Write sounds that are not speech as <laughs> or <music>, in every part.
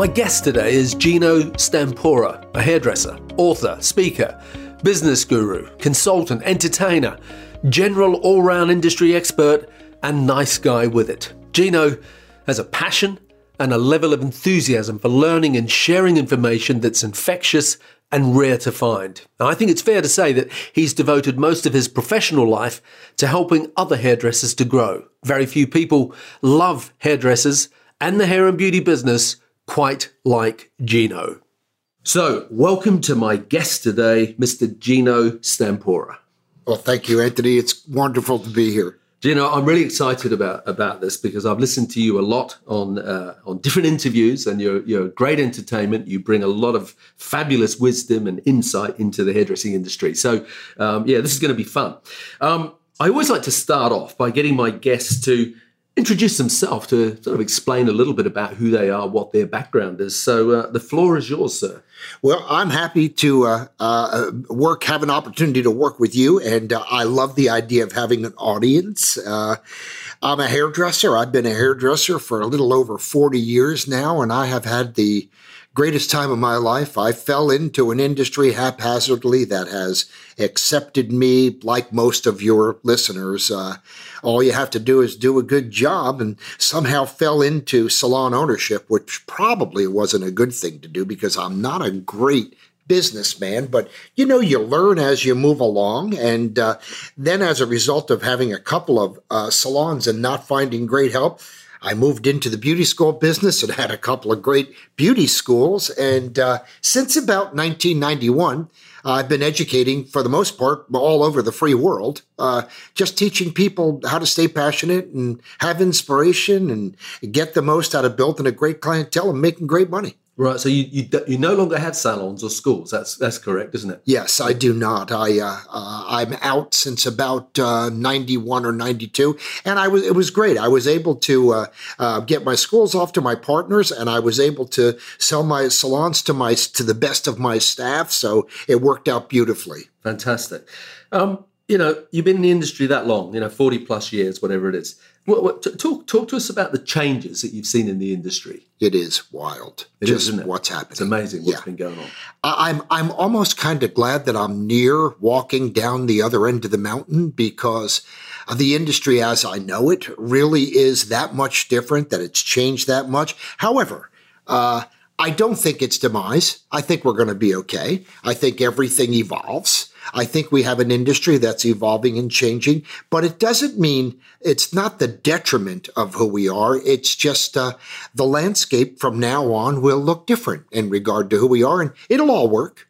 My guest today is Geno Stampora, a hairdresser, author, speaker, business guru, consultant, entertainer, general all round industry expert, and nice guy with it. Geno has a passion and a level of enthusiasm for learning and sharing information that's infectious and rare to find. Now, I think it's fair to say that he's devoted most of his professional life to helping other hairdressers to grow. Very few people love hairdressers and the hair and beauty business quite like Geno. So, welcome to my guest today, Mr. Geno Stampora. Well, thank you, Anthony. It's wonderful to be here. Geno, I'm really excited about about this because I've listened to you a lot on uh, on different interviews, and you're you're great entertainment. You bring a lot of fabulous wisdom and insight into the hairdressing industry. So, um, yeah, this is going to be fun. Um, I always like to start off by getting my guests to introduce themselves to sort of explain a little bit about who they are, what their background is. So uh, the floor is yours, sir. Well, I'm happy to uh, uh, work, have an opportunity to work with you, and uh, I love the idea of having an audience. Uh, I'm a hairdresser. I've been a hairdresser for a little over 40 years now, and I have had the greatest time of my life. I fell into an industry haphazardly that has accepted me like most of your listeners. Uh, all you have to do is do a good job and somehow fell into salon ownership, which probably wasn't a good thing to do because I'm not a great businessman, but you know, you learn as you move along. And uh, then, as a result of having a couple of uh, salons and not finding great help, I moved into the beauty school business and had a couple of great beauty schools. And uh, since about 1991, uh, I've been educating for the most part all over the free world, uh, just teaching people how to stay passionate and have inspiration and get the most out of building a great clientele and making great money. Right. So you, you you no longer have salons or schools. That's that's correct, isn't it? Yes, I do not. I uh, uh, I'm out since about uh, ninety one or ninety two, and I was it was great. I was able to uh, uh, get my schools off to my partners, and I was able to sell my salons to my to the best of my staff. So it worked out beautifully. Fantastic. Um, you know, you've been in the industry that long. You know, forty plus years, whatever it is. What, what, talk talk to us about the changes that you've seen in the industry. It is wild. It just is, what's happening. It's amazing what's yeah. been going on. I'm I'm almost kind of glad that I'm near walking down the other end of the mountain because the industry as I know it really is that much different. That it's changed that much. However. Uh, I don't think it's demise. I think we're going to be okay. I think everything evolves. I think we have an industry that's evolving and changing, but it doesn't mean it's not the detriment of who we are. It's just uh, the landscape from now on will look different in regard to who we are, and it'll all work.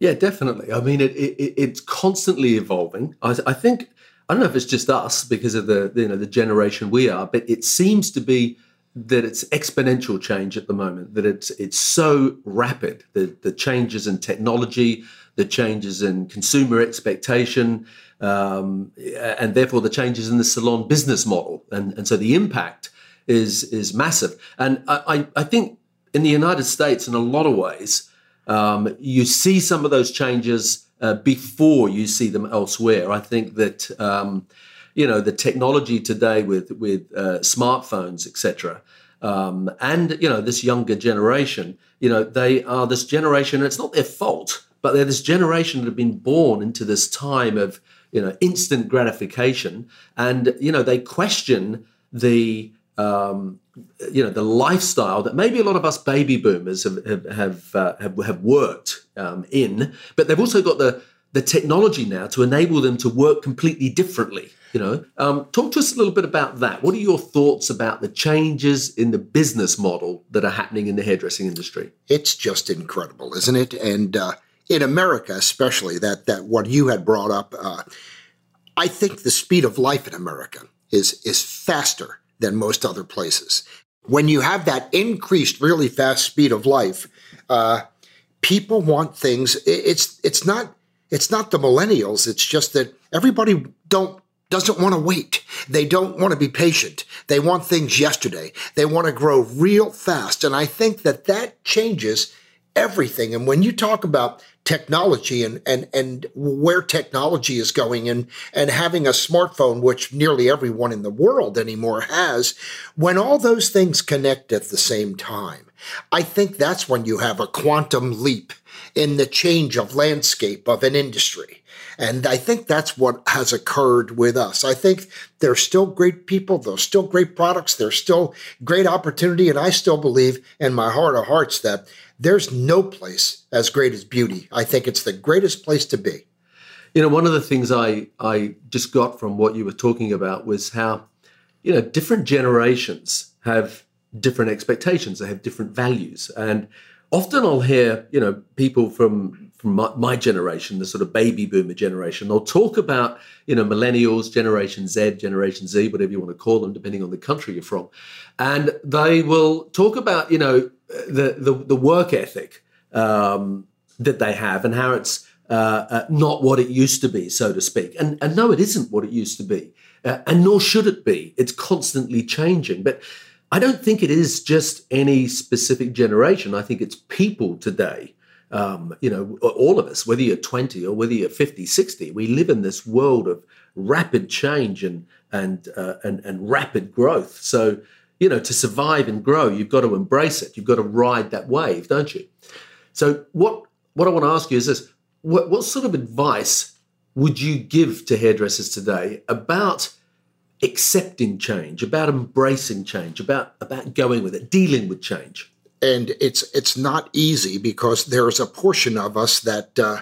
Yeah, definitely. I mean, it, it it's constantly evolving. I, I think I don't know if it's just us because of the you know the generation we are, but it seems to be that it's exponential change at the moment. That it's it's so rapid. The the changes in technology, the changes in consumer expectation, um, and therefore the changes in the salon business model. And, and so the impact is, is massive. And I, I think in the United States, in a lot of ways, um, you see some of those changes uh, before you see them elsewhere. I think that um, you know the technology today with with uh, smartphones, etc., um, and you know this younger generation, you know they are this generation. And it's not their fault but they're this generation that have been born into this time of you know instant gratification, and you know they question the um, you know the lifestyle that maybe a lot of us baby boomers have have have, uh, have, have, worked um, in, but they've also got the the technology now to enable them to work completely differently. You know, um, talk to us a little bit about that. What are your thoughts about the changes in the business model that are happening in the hairdressing industry? It's just incredible, isn't it? And uh, in America, especially that that what you had brought up, uh, I think the speed of life in America is is faster than most other places. when you have that increased, really fast speed of life, uh, people want things. It's it's not it's not the millennials. It's just that everybody don't doesn't want to wait. They don't want to be patient. They want things yesterday. They want to grow real fast. And I think that that changes everything. And when you talk about technology and, and, and where technology is going and, and having a smartphone, which nearly everyone in the world anymore has, when all those things connect at the same time, I think that's when you have a quantum leap in the change of landscape of an industry. And I think that's what has occurred with us. I think there's still great people, there's still great products, there's still great opportunity. And I still believe in my heart of hearts that there's no place as great as beauty. I think it's the greatest place to be. You know, one of the things I, I just got from what you were talking about was how, you know, different generations have different expectations, they have different values. And often I'll hear, you know, people from from my, my, generation, the sort of baby boomer generation, they'll talk about, you know, millennials, Generation Z, Generation Z, whatever you want to call them, depending on the country you're from. And they will talk about, you know, the, the, the work ethic um, that they have and how it's uh, uh, not what it used to be, so to speak. And, and no, it isn't what it used to be. Uh, and nor should it be. It's constantly changing. But I don't think it is just any specific generation. I think it's people today um, you know, all of us, whether you're 20 or whether you're 50, 60, we live in this world of rapid change and and uh, and, and rapid growth. So, you know, to survive and grow, you've got to embrace it. You've got to ride that wave, don't you? So, what what I want to ask you is this: what, what sort of advice would you give to hairdressers today about accepting change, about embracing change, about about going with it, dealing with change? and it's it's not easy because there's a portion of us that uh,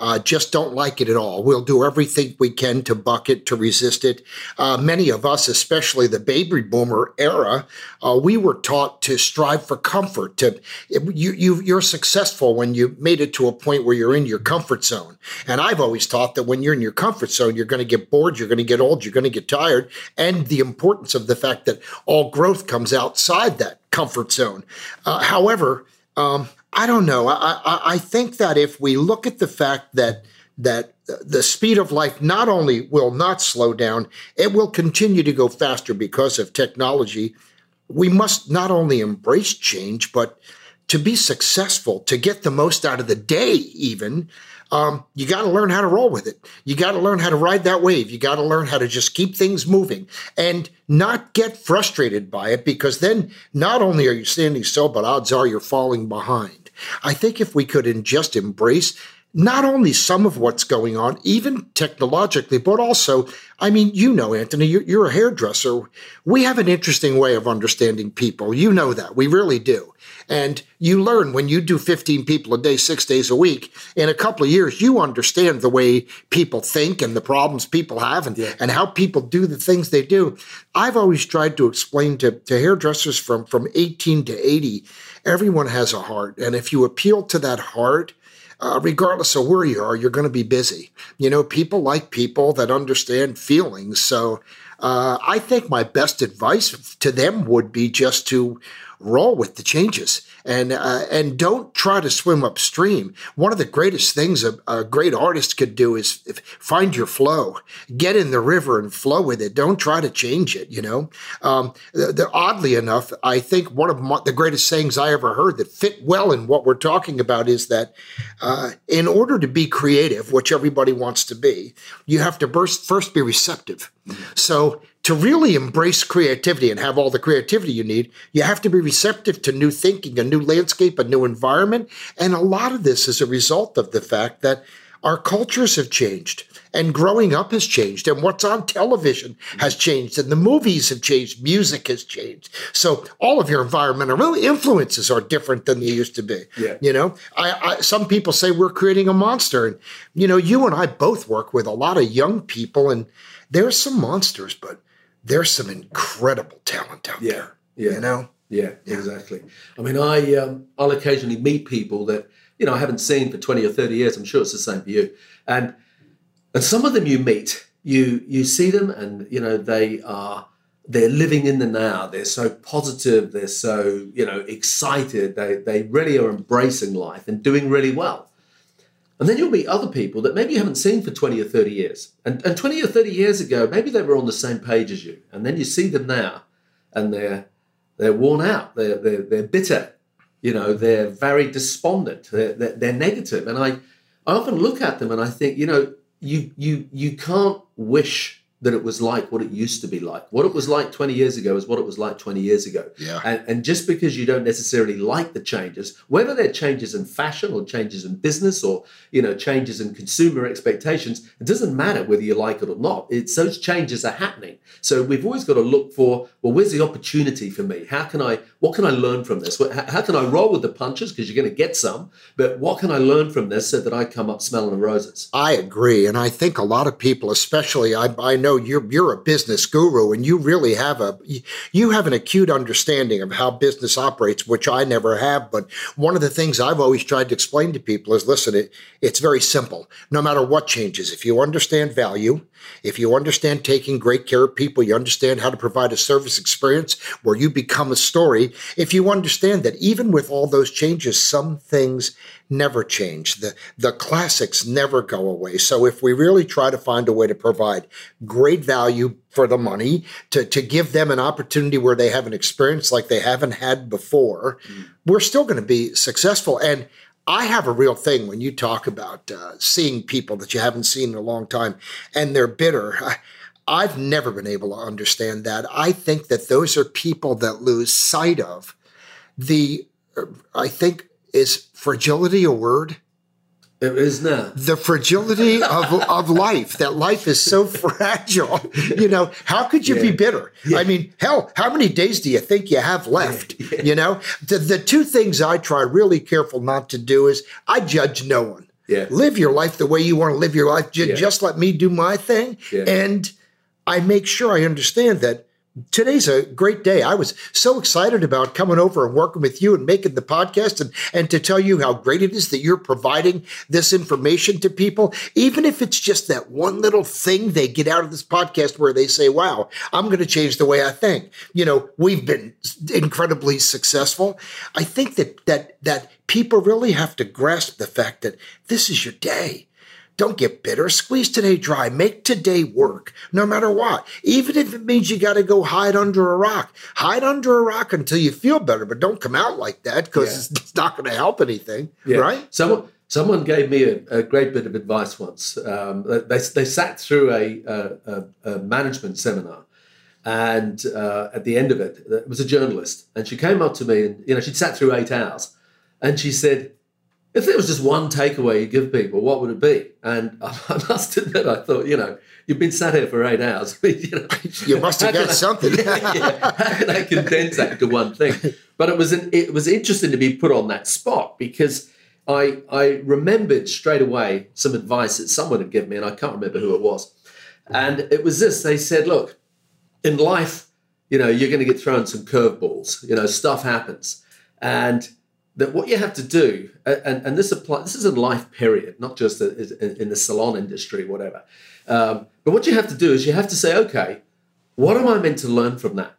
uh, just don't like it at all. We'll do everything we can to buck it, to resist it. Uh, many of us, especially the baby boomer era, uh, we were taught to strive for comfort. To you, you, you're successful when you made it to a point where you're in your comfort zone. And I've always taught that when you're in your comfort zone, you're going to get bored, you're going to get old, you're going to get tired, and the importance of the fact that all growth comes outside that comfort zone. Uh, however, um, I don't know. I, I, I think that if we look at the fact that that the speed of life not only will not slow down, it will continue to go faster because of technology. We must not only embrace change, but to be successful, to get the most out of the day, even, um, you got to learn how to roll with it. You got to learn how to ride that wave. You got to learn how to just keep things moving and not get frustrated by it because then not only are you standing still, but odds are you're falling behind. I think if we could just embrace not only some of what's going on, even technologically, but also, I mean, you know, Anthony, you're, you're, a hairdresser. We have an interesting way of understanding people. You know that. We really do. And you learn when you do 15 people a day, six days a week, in a couple of years, you understand the way people think and the problems people have and, yeah. and how people do the things they do. I've always tried to explain to, to hairdressers from, from 18 to 80, everyone has a heart. And if you appeal to that heart, uh, regardless of where you are, you're going to be busy. You know, people like people that understand feelings. So uh, I think my best advice to them would be just to roll with the changes and uh, and don't try to swim upstream. One of the greatest things a, a, great artist could do is find your flow, get in the river and flow with it. Don't try to change it. You know, um, the, the, oddly enough, I think one of my, the greatest sayings I ever heard that fit well in what we're talking about is that uh, in order to be creative, which everybody wants to be, you have to first first be receptive. So to really embrace creativity and have all the creativity you need, you have to be receptive to new thinking, a new landscape, a new environment. And a lot of this is a result of the fact that our cultures have changed and growing up has changed and what's on television has changed and the movies have changed music has changed so all of your environmental influences are different than they used to be yeah. you know I, I, some people say we're creating a monster and you know you and i both work with a lot of young people and there's some monsters but there's some incredible talent out yeah, there. Yeah. You know? Yeah, yeah. exactly. I mean, I um, I'll occasionally meet people that you know I haven't seen for twenty or thirty years. I'm sure it's the same for you. And and some of them you meet, you you see them, and you know they are they're living in the now. They're so positive. They're so you know excited. They they really are embracing life and doing really well. And then you'll meet other people that maybe you haven't seen for 20 or 30 years. And, and 20 or 30 years ago, maybe they were on the same page as you. And then you see them now and they're, they're worn out, they're, they're, they're bitter, you know, they're very despondent, they're, they're, they're negative. And I, I often look at them and I think, you know, you, you, you can't wish that it was like what it used to be like. What it was like 20 years ago is what it was like 20 years ago. Yeah. And, and just because you don't necessarily like the changes, whether they're changes in fashion or changes in business or you know changes in consumer expectations, it doesn't matter whether you like it or not. It's those changes are happening. So we've always got to look for well, where's the opportunity for me? How can I? What can I learn from this? How can I roll with the punches because you're going to get some? But what can I learn from this so that I come up smelling of roses? I agree, and I think a lot of people, especially I, I know you're you're a business guru and you really have a you have an acute understanding of how business operates, which I never have. But one of the things I've always tried to explain to people is listen, it, it's very simple. No matter what changes, if you understand value, if you understand taking great care of people, you understand how to provide a service experience where you become a story. If you understand that even with all those changes, some things never change. The, the classics never go away. So if we really try to find a way to provide great value for the money, to, to give them an opportunity where they have an experience like they haven't had before, mm. we're still going to be successful. And I have a real thing when you talk about uh, seeing people that you haven't seen in a long time and they're bitter. I, I've never been able to understand that. I think that those are people that lose sight of the, uh, I think, is fragility a word? It is not. The fragility of, of life, that life is so <laughs> fragile. You know, how could you yeah. be bitter? Yeah. I mean, hell, how many days do you think you have left? <laughs> Yeah. You know, the, the two things I try really careful not to do is I judge no one. Yeah. Live your life the way you want to live your life. Just let me do my thing. And I make sure I understand that today's a great day. I was so excited about coming over and working with you and making the podcast and, and to tell you how great it is that you're providing this information to people. Even if it's just that one little thing they get out of this podcast where they say, wow, I'm going to change the way I think. You know, we've been incredibly successful. I think that, that, that people really have to grasp the fact that this is your day. Don't get bitter. Squeeze today dry. Make today work, no matter what. Even if it means you got to go hide under a rock. Hide under a rock until you feel better, but don't come out like that because yeah. it's <laughs> not going to help anything, yeah. right? Someone, someone gave me a, a, great bit of advice once. Um, they, they sat through a, a, a management seminar. And uh, at the end of it, it was a journalist, and she came up to me, and you know, she'd sat through eight hours, and she said, if there was just one takeaway you give people, what would it be? And <laughs> I, must admit, I thought, you know, you've been sat here for eight hours. <laughs> you, know, you must have got I, something. <laughs> yeah, how can I condense that to one thing? But it was an, it was interesting to be put on that spot because I I remembered straight away some advice that someone had given me, and I can't remember who it was. And it was this: they said, "Look, in life, you know, you're going to get thrown some curveballs. You know, stuff happens, and." That what you have to do, and, and this apply, this is a life period, not just in the salon industry, whatever. Um, but what you have to do is you have to say, okay, what am I meant to learn from that?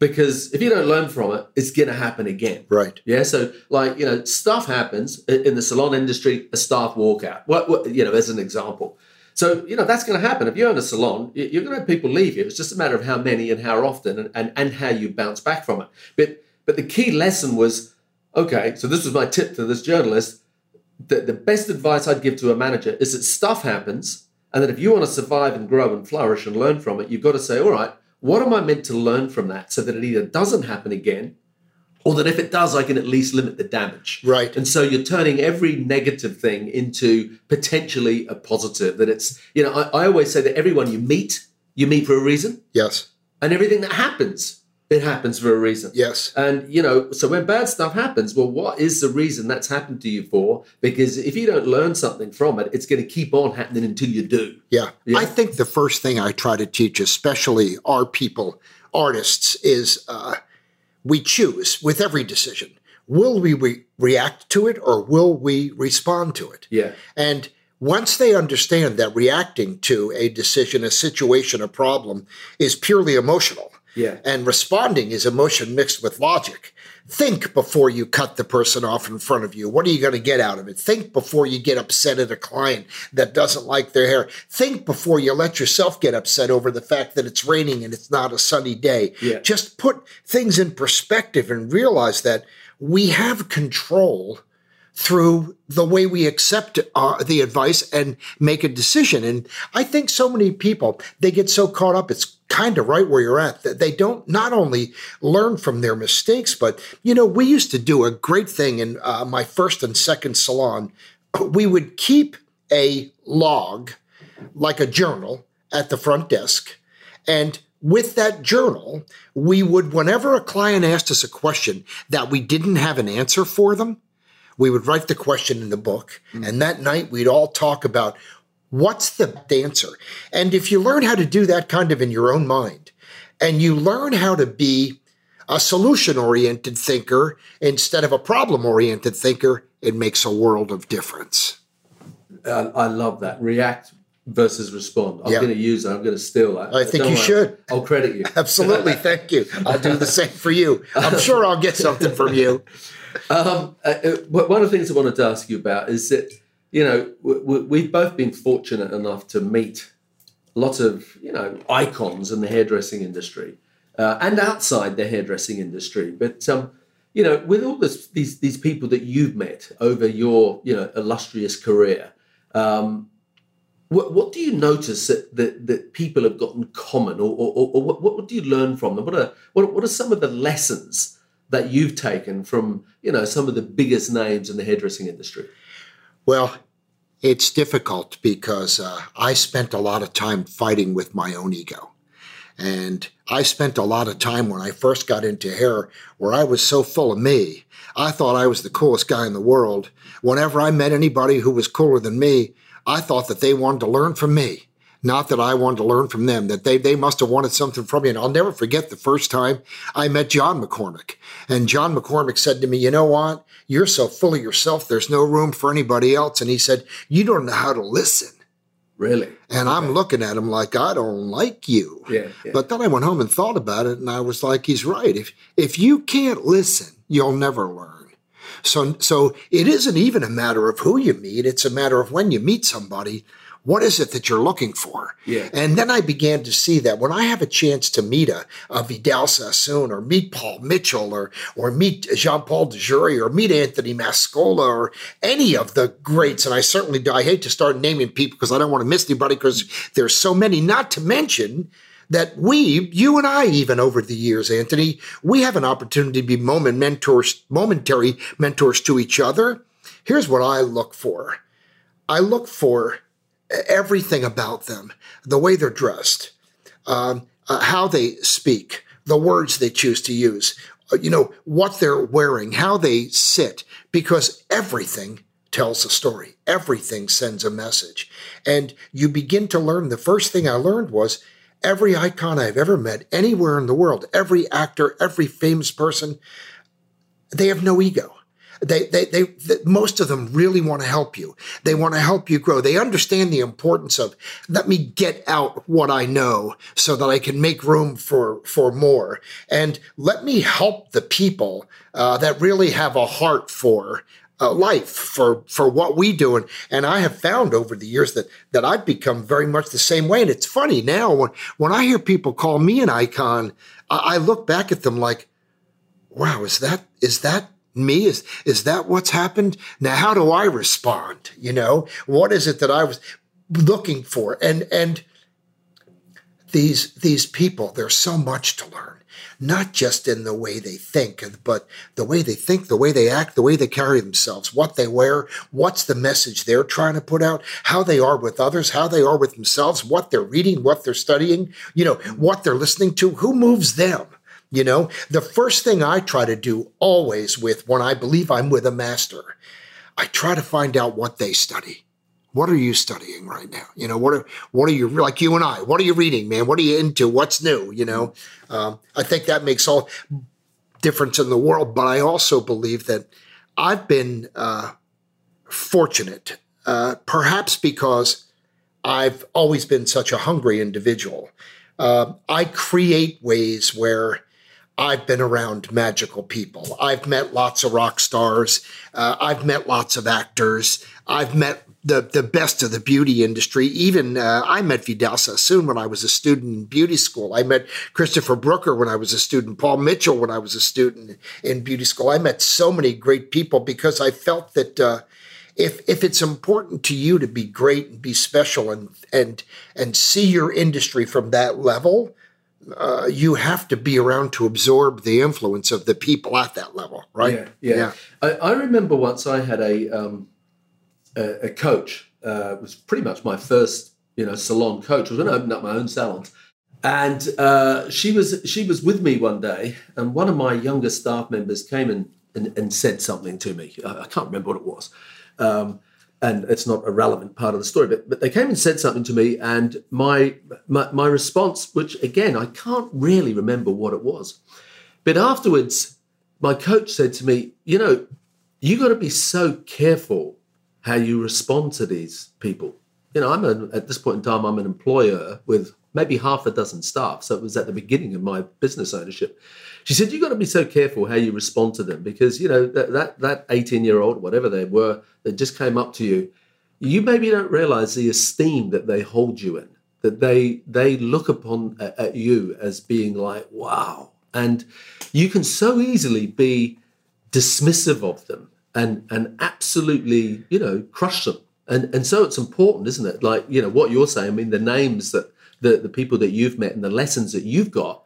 Because if you don't learn from it, it's going to happen again. Right. Yeah. So, like, you know, stuff happens in the salon industry, a staff walkout. What, what you know, as an example. So, you know, that's going to happen. If you own a salon, you're going to have people leave you. It's just a matter of how many and how often and, and, and how you bounce back from it. But, but the key lesson was okay, so this was my tip to this journalist that the best advice I'd give to a manager is that stuff happens, and that if you want to survive and grow and flourish and learn from it, you've got to say, all right, what am I meant to learn from that so that it either doesn't happen again or that if it does, I can at least limit the damage. Right. And so you're turning every negative thing into potentially a positive. That it's, you know, I, I always say that everyone you meet, you meet for a reason. Yes. And everything that happens, it happens for a reason. Yes. And, you know, so when bad stuff happens, well, what is the reason that's happened to you for? Because if you don't learn something from it, it's going to keep on happening until you do. Yeah. yeah. I think the first thing I try to teach, especially our people, artists, is uh, we choose with every decision. Will we re- react to it or will we respond to it? Yeah. And once they understand that reacting to a decision, a situation, a problem is purely emotional, Yeah. And responding is emotion mixed with logic. Think before you cut the person off in front of you. What are you going to get out of it? Think before you get upset at a client that doesn't like their hair. Think before you let yourself get upset over the fact that it's raining and it's not a sunny day. Yeah. Just put things in perspective and realize that we have control through the way we accept uh, the advice and make a decision. And I think so many people, they get so caught up, it's kind of right where you're at, that they don't not only learn from their mistakes, but, you know, we used to do a great thing in uh, my first and second salon. We would keep a log, like a journal, at the front desk. And with that journal, we would, whenever a client asked us a question that we didn't have an answer for them, we would write the question in the book. And that night we'd all talk about what's the answer. And if you learn how to do that kind of in your own mind, and you learn how to be a solution oriented thinker instead of a problem oriented thinker, it makes a world of difference. I, I love that. React versus respond. I'm Yeah. going to use that. I'm going to steal that. I think Don't you worry. should. I'll credit you. <laughs> <laughs> Absolutely. Thank you. I'll do the same for you. I'm sure I'll get something from you. <laughs> Um, uh, uh, one of the things I wanted to ask you about is that you know w- w- we've both been fortunate enough to meet lots of you know icons in the hairdressing industry uh, and outside the hairdressing industry. But um, you know, with all this, these these people that you've met over your you know illustrious career, um, what, what do you notice that, that that people have got in common, or, or, or, or what, what do you learn from them? What are what, what are some of the lessons? that you've taken from you know some of the biggest names in the hairdressing industry? Well, it's difficult because uh, I spent a lot of time fighting with my own ego. And I spent a lot of time when I first got into hair where I was so full of me. I thought I was the coolest guy in the world. Whenever I met anybody who was cooler than me, I thought that they wanted to learn from me. Not that I wanted to learn from them, that they, they must have wanted something from me. And I'll never forget the first time I met John McCormick. And John McCormick said to me, You know what? You're so full of yourself, there's no room for anybody else. And he said, You don't know how to listen. Really? And I'm looking at him like, I don't like you. Yeah. yeah. But then I went home and thought about it, and I was like, he's right. If if you can't listen, you'll never learn. So so it isn't even a matter of who you meet; it's a matter of when you meet somebody. What is it that you're looking for? Yeah. And then I began to see that when I have a chance to meet a, a Vidal Sassoon or meet Paul Mitchell or or meet John Paul DeJoria or meet Anthony Mascolo or any of the greats, and I certainly do, I hate to start naming people because I don't want to miss anybody because there's so many, not to mention that we, you and I, even over the years, Anthony, we have an opportunity to be moment mentors, momentary mentors to each other. Here's what I look for. I look for everything about them, the way they're dressed, um, uh, how they speak, the words they choose to use, uh, you know, what they're wearing, how they sit, because everything tells a story. Everything sends a message. And you begin to learn. The first thing I learned was every icon I've ever met anywhere in the world, every actor, every famous person, they have no ego. They, they, they, th- most of them really want to help you. They want to help you grow. They understand the importance of let me get out what I know so that I can make room for, for more. And let me help the people uh, that really have a heart for uh, life for for what we do and and I have found over the years that that I've become very much the same way and it's funny now when when I hear people call me an icon I, I look back at them like wow is that is that me? Is is that what's happened? Now how do I respond you know? What is it that I was looking for? And and these these people there's so much to learn not just in the way they think, but the way they think, the way they act, the way they carry themselves, what they wear, what's the message they're trying to put out, how they are with others, how they are with themselves, what they're reading, what they're studying, you know, what they're listening to, who moves them. You know, the first thing I try to do always with when I believe I'm with a master, I try to find out what they study. What are you studying right now? You know, what are what are you like you and I? What are you reading, man? What are you into? What's new? You know, um, I think that makes all difference in the world. But I also believe that I've been uh, fortunate, uh, perhaps because I've always been such a hungry individual. uh, I create ways where I've been around magical people. I've met lots of rock stars. Uh, I've met lots of actors. I've met the, the best of the beauty industry. Even uh, I met Vidal Sassoon when I was a student in beauty school. I met Christopher Brooker when I was a student, Paul Mitchell when I was a student in beauty school. I met so many great people because I felt that uh, if if it's important to you to be great and be special and and and see your industry from that level, uh, you have to be around to absorb the influence of the people at that level, right? Yeah, yeah. yeah. I, I, remember once I had a um, a, a, coach. Uh, was pretty much my first, you know, salon coach. I was when I opened up my own salons, and uh, she was she was with me one day, and one of my younger staff members came and and, and said something to me. I, I can't remember what it was. Um, and it's not a relevant part of the story, but, but they came and said something to me, and my, my, my response, which again I can't really remember what it was, but afterwards, my coach said to me, "You know, you got to be so careful how you respond to these people. You know, I'm an, at this point in time, I'm an employer with maybe half a dozen staff, so it was at the beginning of my business ownership." She said, You've got to be so careful how you respond to them because you know that that that 18 year old, whatever they were, that just came up to you, you maybe don't realize the esteem that they hold you in. That they they look upon at you as being like, wow, and you can so easily be dismissive of them and and absolutely you know crush them and and so it's important isn't it like you know what you're saying i mean the names that the the people that you've met and the lessons that you've got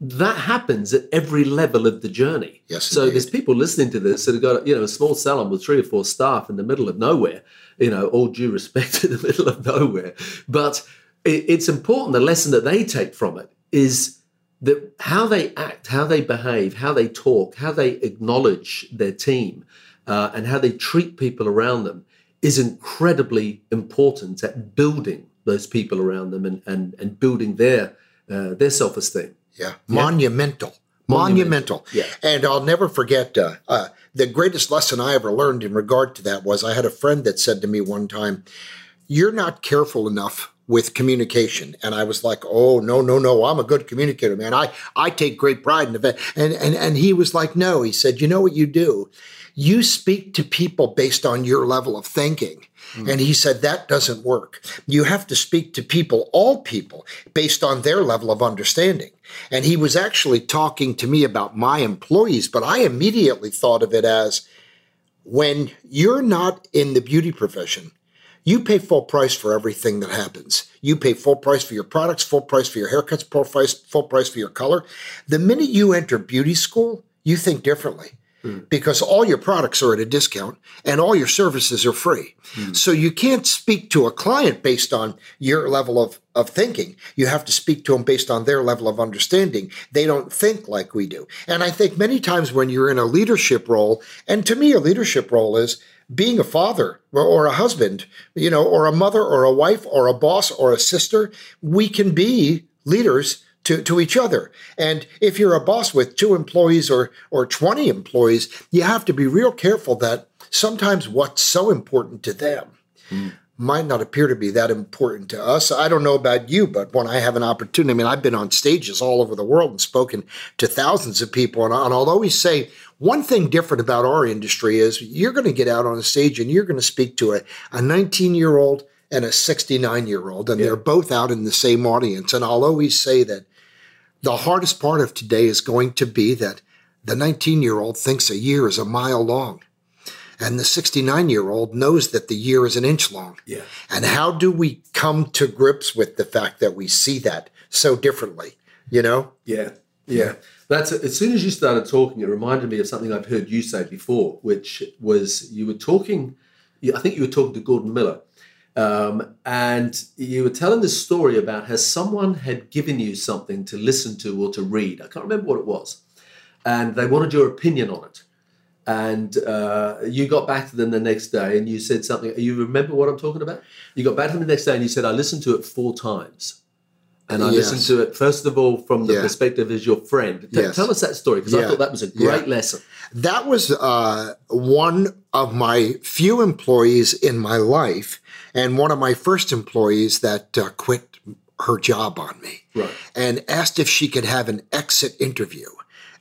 that happens at every level of the journey. Yes. So indeed. there's people listening to this that have got you know a small salon with three or four staff in the middle of nowhere. You know, all due respect <laughs> to the middle of nowhere, but it, it's important. The lesson that they take from it is that how they act, how they behave, how they talk, how they acknowledge their team, uh, and how they treat people around them is incredibly important at building those people around them and and, and building their uh, their self esteem. Yeah. Monumental. Monumental. Yeah. And I'll never forget uh, uh, the greatest lesson I ever learned in regard to that was I had a friend that said to me one time, You're not careful enough with communication. And I was like, oh no, no, no, I'm a good communicator, man. I, I take great pride in it. And and and he was like, no, he said, you know what you do? You speak to people based on your level of thinking. Mm-hmm. And he said that doesn't work. You have to speak to people, all people, based on their level of understanding. And he was actually talking to me about my employees, but I immediately thought of it as when you're not in the beauty profession, you pay full price for everything that happens. You pay full price for your products, full price for your haircuts, full price, full price for your color. The minute you enter beauty school, you think differently. Mm. Because all your products are at a discount and all your services are free. Mm. So you can't speak to a client based on your level of, of thinking. You have to speak to them based on their level of understanding. They don't think like we do. And I think many times when you're in a leadership role, and to me, a leadership role is being a father or a husband, you know, or a mother or a wife or a boss or a sister, we can be leaders to, to each other. And if you're a boss with two employees or, or 20 employees, you have to be real careful that sometimes what's so important to them mm. might not appear to be that important to us. I don't know about you, but when I have an opportunity, I mean, I've been on stages all over the world and spoken to thousands of people. And, and I'll always say, one thing different about our industry is you're going to get out on a stage and you're going to speak to a, a 19 year old and a 69 year old, and yeah. they're both out in the same audience. And I'll always say that the hardest part of today is going to be that the 19 year old thinks a year is a mile long. And the 69 year old knows that the year is an inch long. Yeah. And how do we come to grips with the fact that we see that so differently? You know? Yeah. Yeah. That's as soon as you started talking, it reminded me of something I've heard you say before, which was you were talking, I think you were talking to Gordon Miller, um, and you were telling this story about how someone had given you something to listen to or to read. I can't remember what it was. And they wanted your opinion on it. And uh, you got back to them the next day and you said something. You remember what I'm talking about? You got back to them the next day and you said, I listened to it four times. And I yes. listened to it, first of all, from the yeah. perspective as your friend. T- yes. Tell us that story because yeah. I thought that was a great yeah. lesson. That was uh, one of my few employees in my life and one of my first employees that uh, quit her job on me Right. and asked if she could have an exit interview.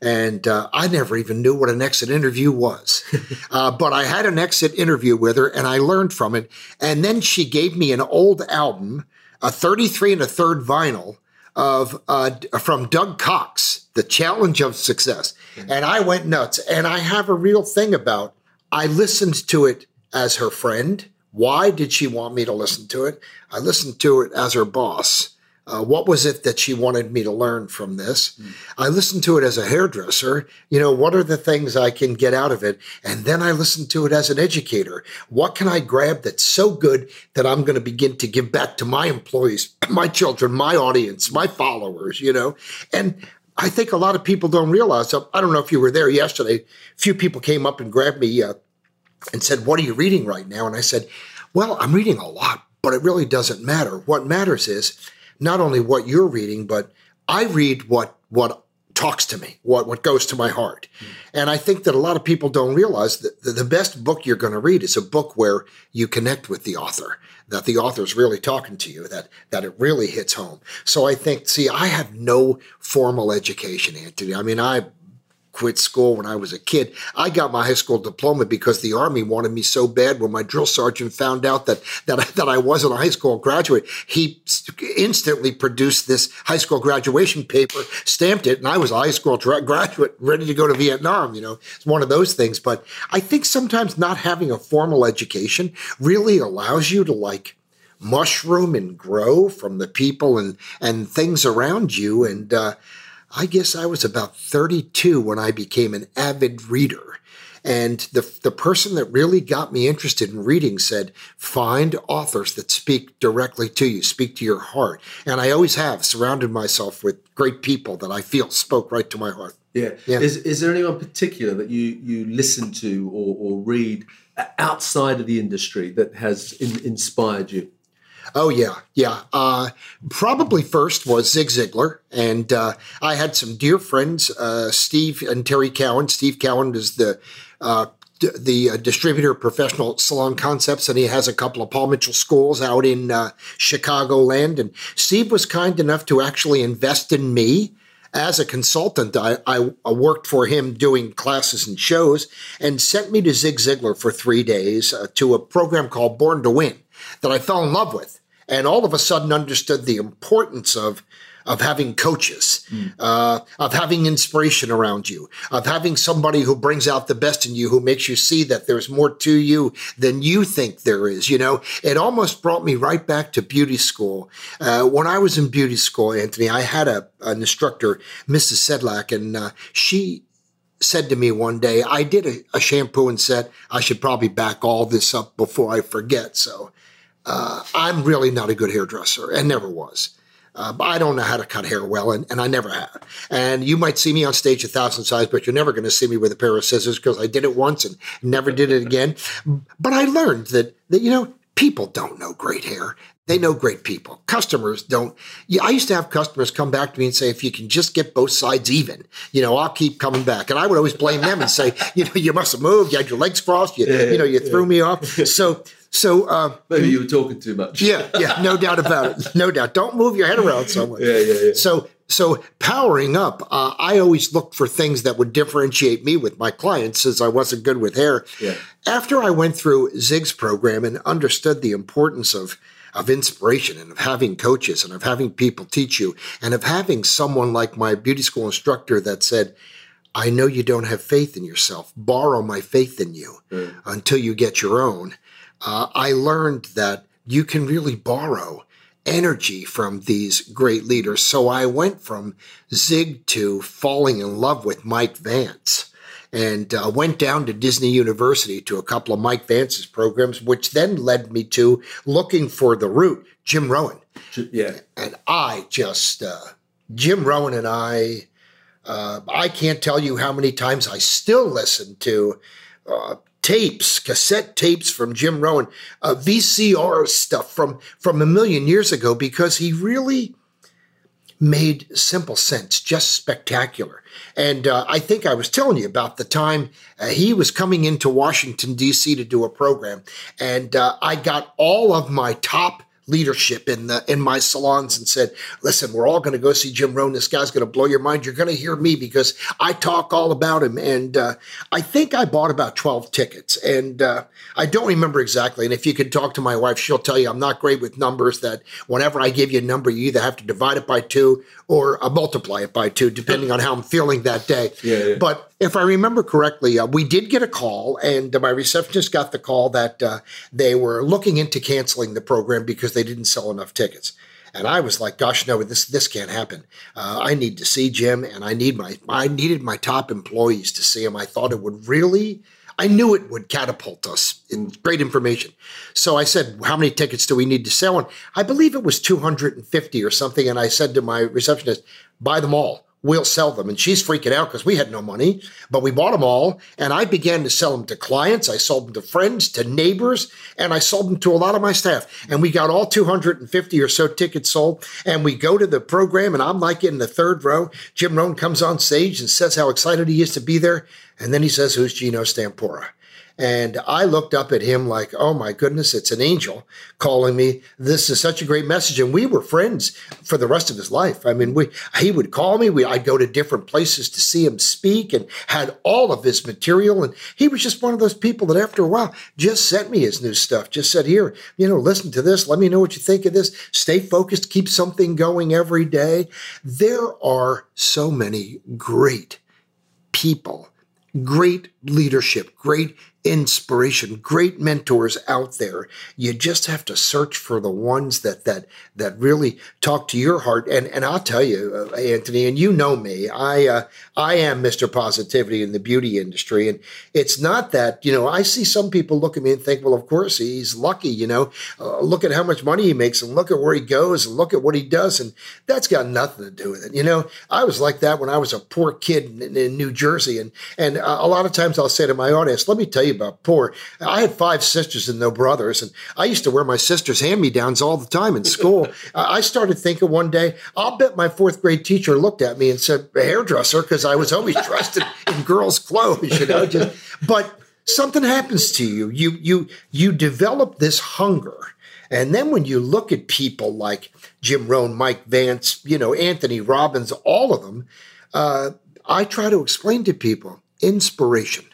And uh, I never even knew what an exit interview was. <laughs> uh, but I had an exit interview with her and I learned from it. And then she gave me an old album, a 33 and a third vinyl of uh, from Doug Cox, The Challenge of Success. And I went nuts. And I have a real thing about I listened to it as her friend. Why did she want me to listen to it? I listened to it as her boss. Uh, what was it that she wanted me to learn from this? I listened to it as a hairdresser. You know, what are the things I can get out of it? And then I listened to it as an educator. What can I grab that's so good that I'm going to begin to give back to my employees, <clears throat> my children, my audience, my followers, you know? And I think a lot of people don't realize. I don't know if you were there yesterday. A few people came up and grabbed me uh, and said, What are you reading right now? And I said, Well, I'm reading a lot, but it really doesn't matter. What matters is not only what you're reading, but I read what what talks to me, what what goes to my heart. Hmm. And I think that a lot of people don't realize that the, the best book you're going to read is a book where you connect with the author, that the author's really talking to you, that that it really hits home. So I think, see, I have no formal education, Anthony. I mean, I quit school when I was a kid. I got my high school diploma because the army wanted me so bad. When my drill sergeant found out that that <laughs> that I wasn't a high school graduate, he instantly produced this high school graduation paper, stamped it, and I was a high school tra- graduate, ready to go to Vietnam. You know, it's one of those things. But I think sometimes not having a formal education really allows you to like mushroom and grow from the people and and things around you and. uh I guess I was about 32 when I became an avid reader. And the, the person that really got me interested in reading said, find authors that speak directly to you, speak to your heart. And I always have surrounded myself with great people that I feel spoke right to my heart. Yeah. Yeah. Is, is there anyone particular that you, you listen to or, or read outside of the industry that has in, inspired you? Oh yeah, yeah. Uh, probably first was Zig Ziglar, and uh, I had some dear friends, uh, Steve and Terry Cowan. Steve Cowan is the uh, d- the uh, distributor of professional salon concepts, and he has a couple of Paul Mitchell schools out in uh, Chicagoland. And Steve was kind enough to actually invest in me as a consultant, I, I, worked for him doing classes and shows and sent me to Zig Ziglar for three days uh, to a program called Born to Win that I fell in love with. And all of a sudden understood the importance of, of having coaches, uh, of having inspiration around you, of having somebody who brings out the best in you, who makes you see that there's more to you than you think there is. You know, it almost brought me right back to beauty school. Uh, when I was in beauty school, Anthony, I had a, an instructor, Mrs. Sedlak, and uh, she said to me one day, I did a, a shampoo and said I should probably back all this up before I forget. So uh, I'm really not a good hairdresser and never was. Uh, I don't know how to cut hair well, and, and I never have. And you might see me on stage a thousand times, but you're never going to see me with a pair of scissors because I did it once and never did it again. But I learned that, that, you know, people don't know great hair. They know great people. Customers don't. Yeah, I used to have customers come back to me and say, if you can just get both sides even, you know, I'll keep coming back. And I would always blame them and say, you know, you must have moved. You had your legs crossed. You, you know, you threw me off. So, so, uh, Maybe you were talking too much. yeah, yeah, no doubt about it. No doubt. Don't move your head around so much. <laughs> Yeah, yeah, yeah. So, so powering up, uh, I always looked for things that would differentiate me with my clients, since I wasn't good with hair. Yeah. After I went through Zig's program and understood the importance of of inspiration and of having coaches and of having people teach you and of having someone like my beauty school instructor that said, I know you don't have faith in yourself. Borrow my faith in you until you get your own. Uh, I learned that you can really borrow energy from these great leaders. So I went from Zig to falling in love with Mike Vance and uh, went down to Disney University to a couple of Mike Vance's programs, which then led me to looking for the root, Jim Rohn. Yeah. And I just, uh, Jim Rohn and I, uh, I can't tell you how many times I still listen to uh, tapes, cassette tapes from Jim Rohn, uh, VCR stuff from from a million years ago, because he really made simple sense, just spectacular. And uh, I think I was telling you about the time uh, he was coming into Washington, D.C. to do a program. And uh, I got all of my top leadership in the in my salons and said, "Listen, we're all going to go see Jim Rohn. This guy's going to blow your mind. You're going to hear me because I talk all about him." And uh, I think I bought about twelve tickets, and uh, I don't remember exactly. And if you could talk to my wife, she'll tell you I'm not great with numbers. That whenever I give you a number, you either have to divide it by two or uh, multiply it by two, depending on how I'm feeling that day. Yeah, yeah. But if I remember correctly, uh, we did get a call, and uh, my receptionist got the call that uh, they were looking into canceling the program because they didn't sell enough tickets. And I was like, "Gosh, no, this this can't happen. Uh, I need to see Jim, and I need my I needed my top employees to see him. I thought it would really." I knew it would catapult us in great information. So I said, How many tickets do we need to sell? And I believe it was 250 or something. And I said to my receptionist, Buy them all we'll sell them. And she's freaking out because we had no money, but we bought them all. And I began to sell them to clients. I sold them to friends, to neighbors, and I sold them to a lot of my staff. And we got all 250 or so tickets sold. And we go to the program, and I'm like in the third row. Jim Rohn comes on stage and says how excited he is to be there. And then he says, Who's Geno Stampora? And I looked up at him like, oh my goodness, it's an angel calling me. This is such a great message. And we were friends for the rest of his life. I mean, we he would call me. We, I'd go to different places to see him speak and had all of his material. And he was just one of those people that after a while just sent me his new stuff, just said, here, you know, listen to this. Let me know what you think of this. Stay focused. Keep something going every day. There are so many great people great leadership, great inspiration, great mentors out there. You just have to search for the ones that that that really talk to your heart. And and I'll tell you, uh, Anthony, and you know me, I uh, I am Mr. Positivity in the beauty industry, and it's not that you know I see some people look at me and think, well, of course he's lucky. You know, uh, look at how much money he makes, and look at where he goes, and look at what he does, and that's got nothing to do with it. You know, I was like that when I was a poor kid in, in New Jersey, and and a lot of times I'll say to my audience, let me tell you about poor. I had five sisters and no brothers, and I used to wear my sister's hand me downs all the time in school. <laughs> I started thinking one day, I'll bet my fourth grade teacher looked at me and said, hairdresser, because I was always dressed in, in girls' clothes, you know. Just, but something happens to you. You you you develop this hunger. And then when you look at people like Jim Rohn, Mike Vance, you know, Anthony Robbins, all of them, uh, I try to explain to people inspiration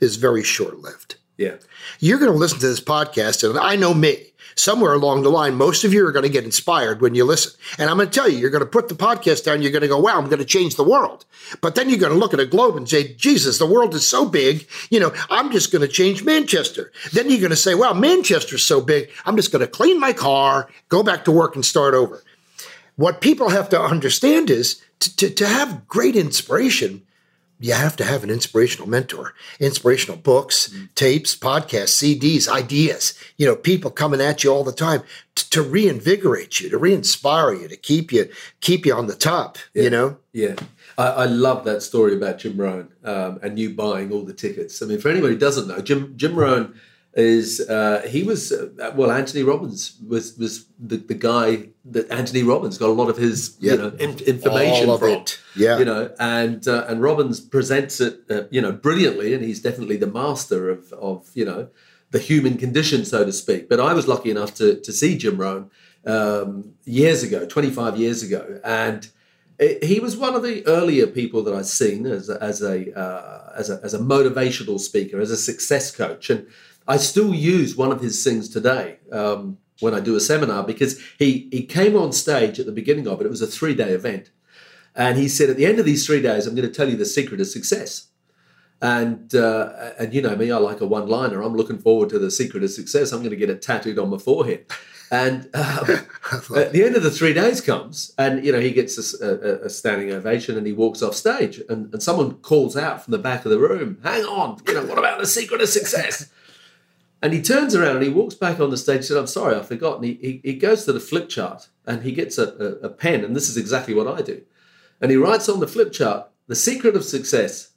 is very short lived. Yeah. You're going to listen to this podcast, and I know me. Somewhere along the line, most of you are going to get inspired when you listen. And I'm going to tell you, you're going to put the podcast down, you're going to go, wow, I'm going to change the world. But then you're going to look at a globe and say, Jesus, the world is so big, you know, I'm just going to change Manchester. Then you're going to say, wow, Manchester's so big, I'm just going to clean my car, go back to work, and start over. What people have to understand is to, to, to have great inspiration, you have to have an inspirational mentor, inspirational books, mm-hmm. tapes, podcasts, CDs, ideas, you know, people coming at you all the time to, to reinvigorate you, to re-inspire you, to keep you, keep you on the top, yeah. you know? Yeah. I, I, love that story about Jim Rohn um, and you buying all the tickets. I mean, for anybody who doesn't know, Jim, Jim Rohn is uh, he was uh, well Anthony Robbins was was the, the guy that Anthony Robbins got a lot of his yep. you know in, information from it. yeah you know and uh, and Robbins presents it uh, you know brilliantly and he's definitely the master of of you know the human condition so to speak but I was lucky enough to to see Jim Rohn um, years ago 25 years ago and it, he was one of the earlier people that I've seen as a, as a, uh, as a as a motivational speaker as a success coach and I still use one of his things today um, when I do a seminar because he he came on stage at the beginning of it. It was a three day event, and he said, "At the end of these three days, I'm going to tell you the secret of success." And uh, and you know me, I like a one liner. I'm looking forward to the secret of success. I'm going to get it tattooed on my forehead. And um, <laughs> at the end of the three days comes, and you know he gets a, a, a, standing ovation, and he walks off stage, and, and someone calls out from the back of the room, "Hang on, you know what about the secret of success?" And he turns around and he walks back on the stage and said, I'm sorry, I forgot. And he, he, he goes to the flip chart and he gets a, a, a pen, and this is exactly what I do. And he writes on the flip chart, the secret of success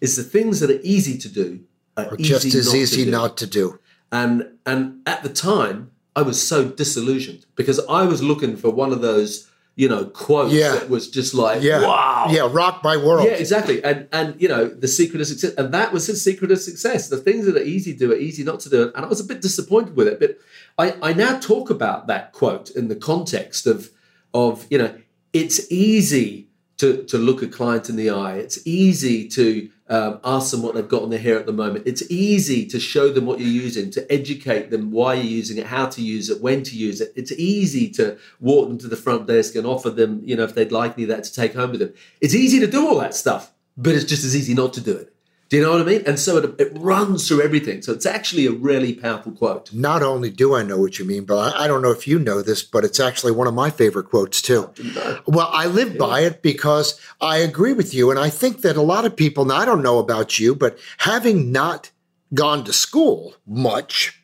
is the things that are easy to do are just as easy to not to do. And and at the time, I was so disillusioned because I was looking for one of those you know, quote yeah. that was just like, yeah. wow. Yeah, rock my world. Yeah, exactly. And and you know, the secret of success. And that was his secret of success. The things that are easy to do are easy not to do. And I was a bit disappointed with it. But I, I now talk about that quote in the context of of you know it's easy to to look a client in the eye. It's easy to um, ask them what they've got on their hair at the moment. It's easy to show them what you're using, to educate them why you're using it, how to use it, when to use it. It's easy to walk them to the front desk and offer them, you know, if they'd like any of that to take home with them. It's easy to do all that stuff, but it's just as easy not to do it. Do you know what I mean? And so it, it, runs through everything. So it's actually a really powerful quote. Not only do I know what you mean, but I, I don't know if you know this, but it's actually one of my favorite quotes too. Well, I live yeah. by it because I agree with you. And I think that a lot of people, now I don't know about you, but having not gone to school much,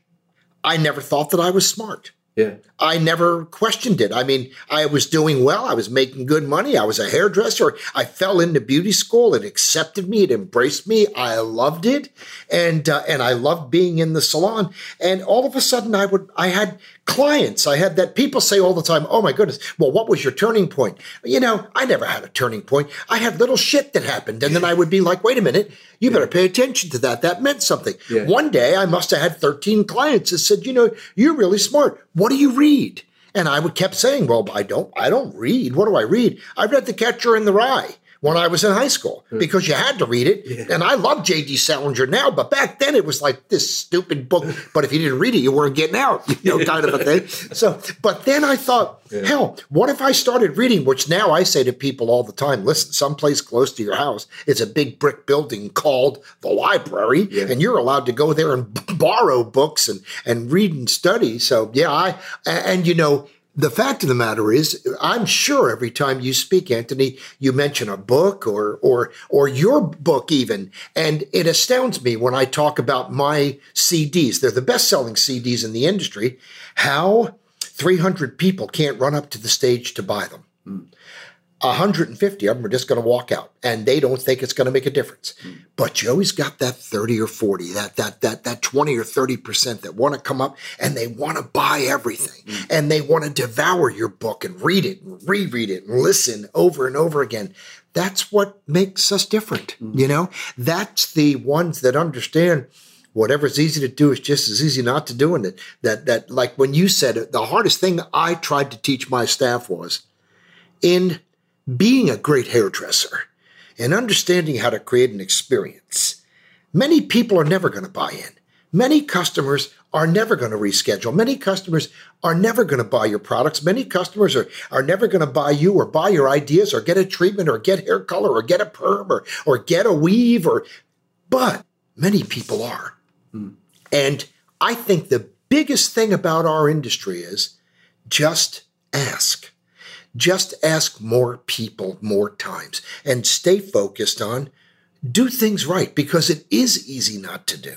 I never thought that I was smart. Yeah. I never questioned it. I mean, I was doing well. I was making good money. I was a hairdresser. I fell into beauty school. It accepted me. It embraced me. I loved it, and uh, and I loved being in the salon. And all of a sudden, I would I had clients. I had that people say all the time, "Oh my goodness, well, what was your turning point?" You know, I never had a turning point. I had little shit that happened, and then I would be like, "Wait a minute, you better pay attention to that. That meant something." Yeah. One day, I must have had thirteen clients that said, "You know, you're really smart. What do you read?" And I would kept saying, "Well, I don't. I don't read. What do I read? I read The Catcher in the Rye." When I was in high school hmm. because you had to read it. Yeah. And I love J.D. Salinger now, but back then it was like this stupid book. <laughs> But if you didn't read it, you weren't getting out, you know, kind of a thing. <laughs> So, but then I thought, yeah. hell, what if I started reading, which now I say to people all the time, listen, someplace close to your house is a big brick building called the library, yeah. and you're allowed to go there and borrow books and, and read and study. So, yeah, I, and you know, the fact of the matter is, I'm sure every time you speak, Anthony, you mention a book or or or your book even, and it astounds me when I talk about my CDs. They're the best-selling CDs in the industry. How 300 people can't run up to the stage to buy them. Mm. 150 of them are just going to walk out and they don't think it's going to make a difference. But you always got that 30 or 40, that that that that 20 or 30% that want to come up and they want to buy everything mm. and they want to devour your book and read it and reread it and listen over and over again. That's what makes us different, mm. you know? That's the ones that understand whatever's easy to do is just as easy not to do. And that, that, that like when you said it, the hardest thing I tried to teach my staff was in being a great hairdresser and understanding how to create an experience, many people are never going to buy in. Many customers are never going to reschedule. Many customers are never going to buy your products. Many customers are, are never going to buy you or buy your ideas or get a treatment or get hair color or get a perm or, or get a weave or, but many people are. Mm. And I think the biggest thing about our industry is just ask. Just ask more people more times and stay focused on do things right because it is easy not to do.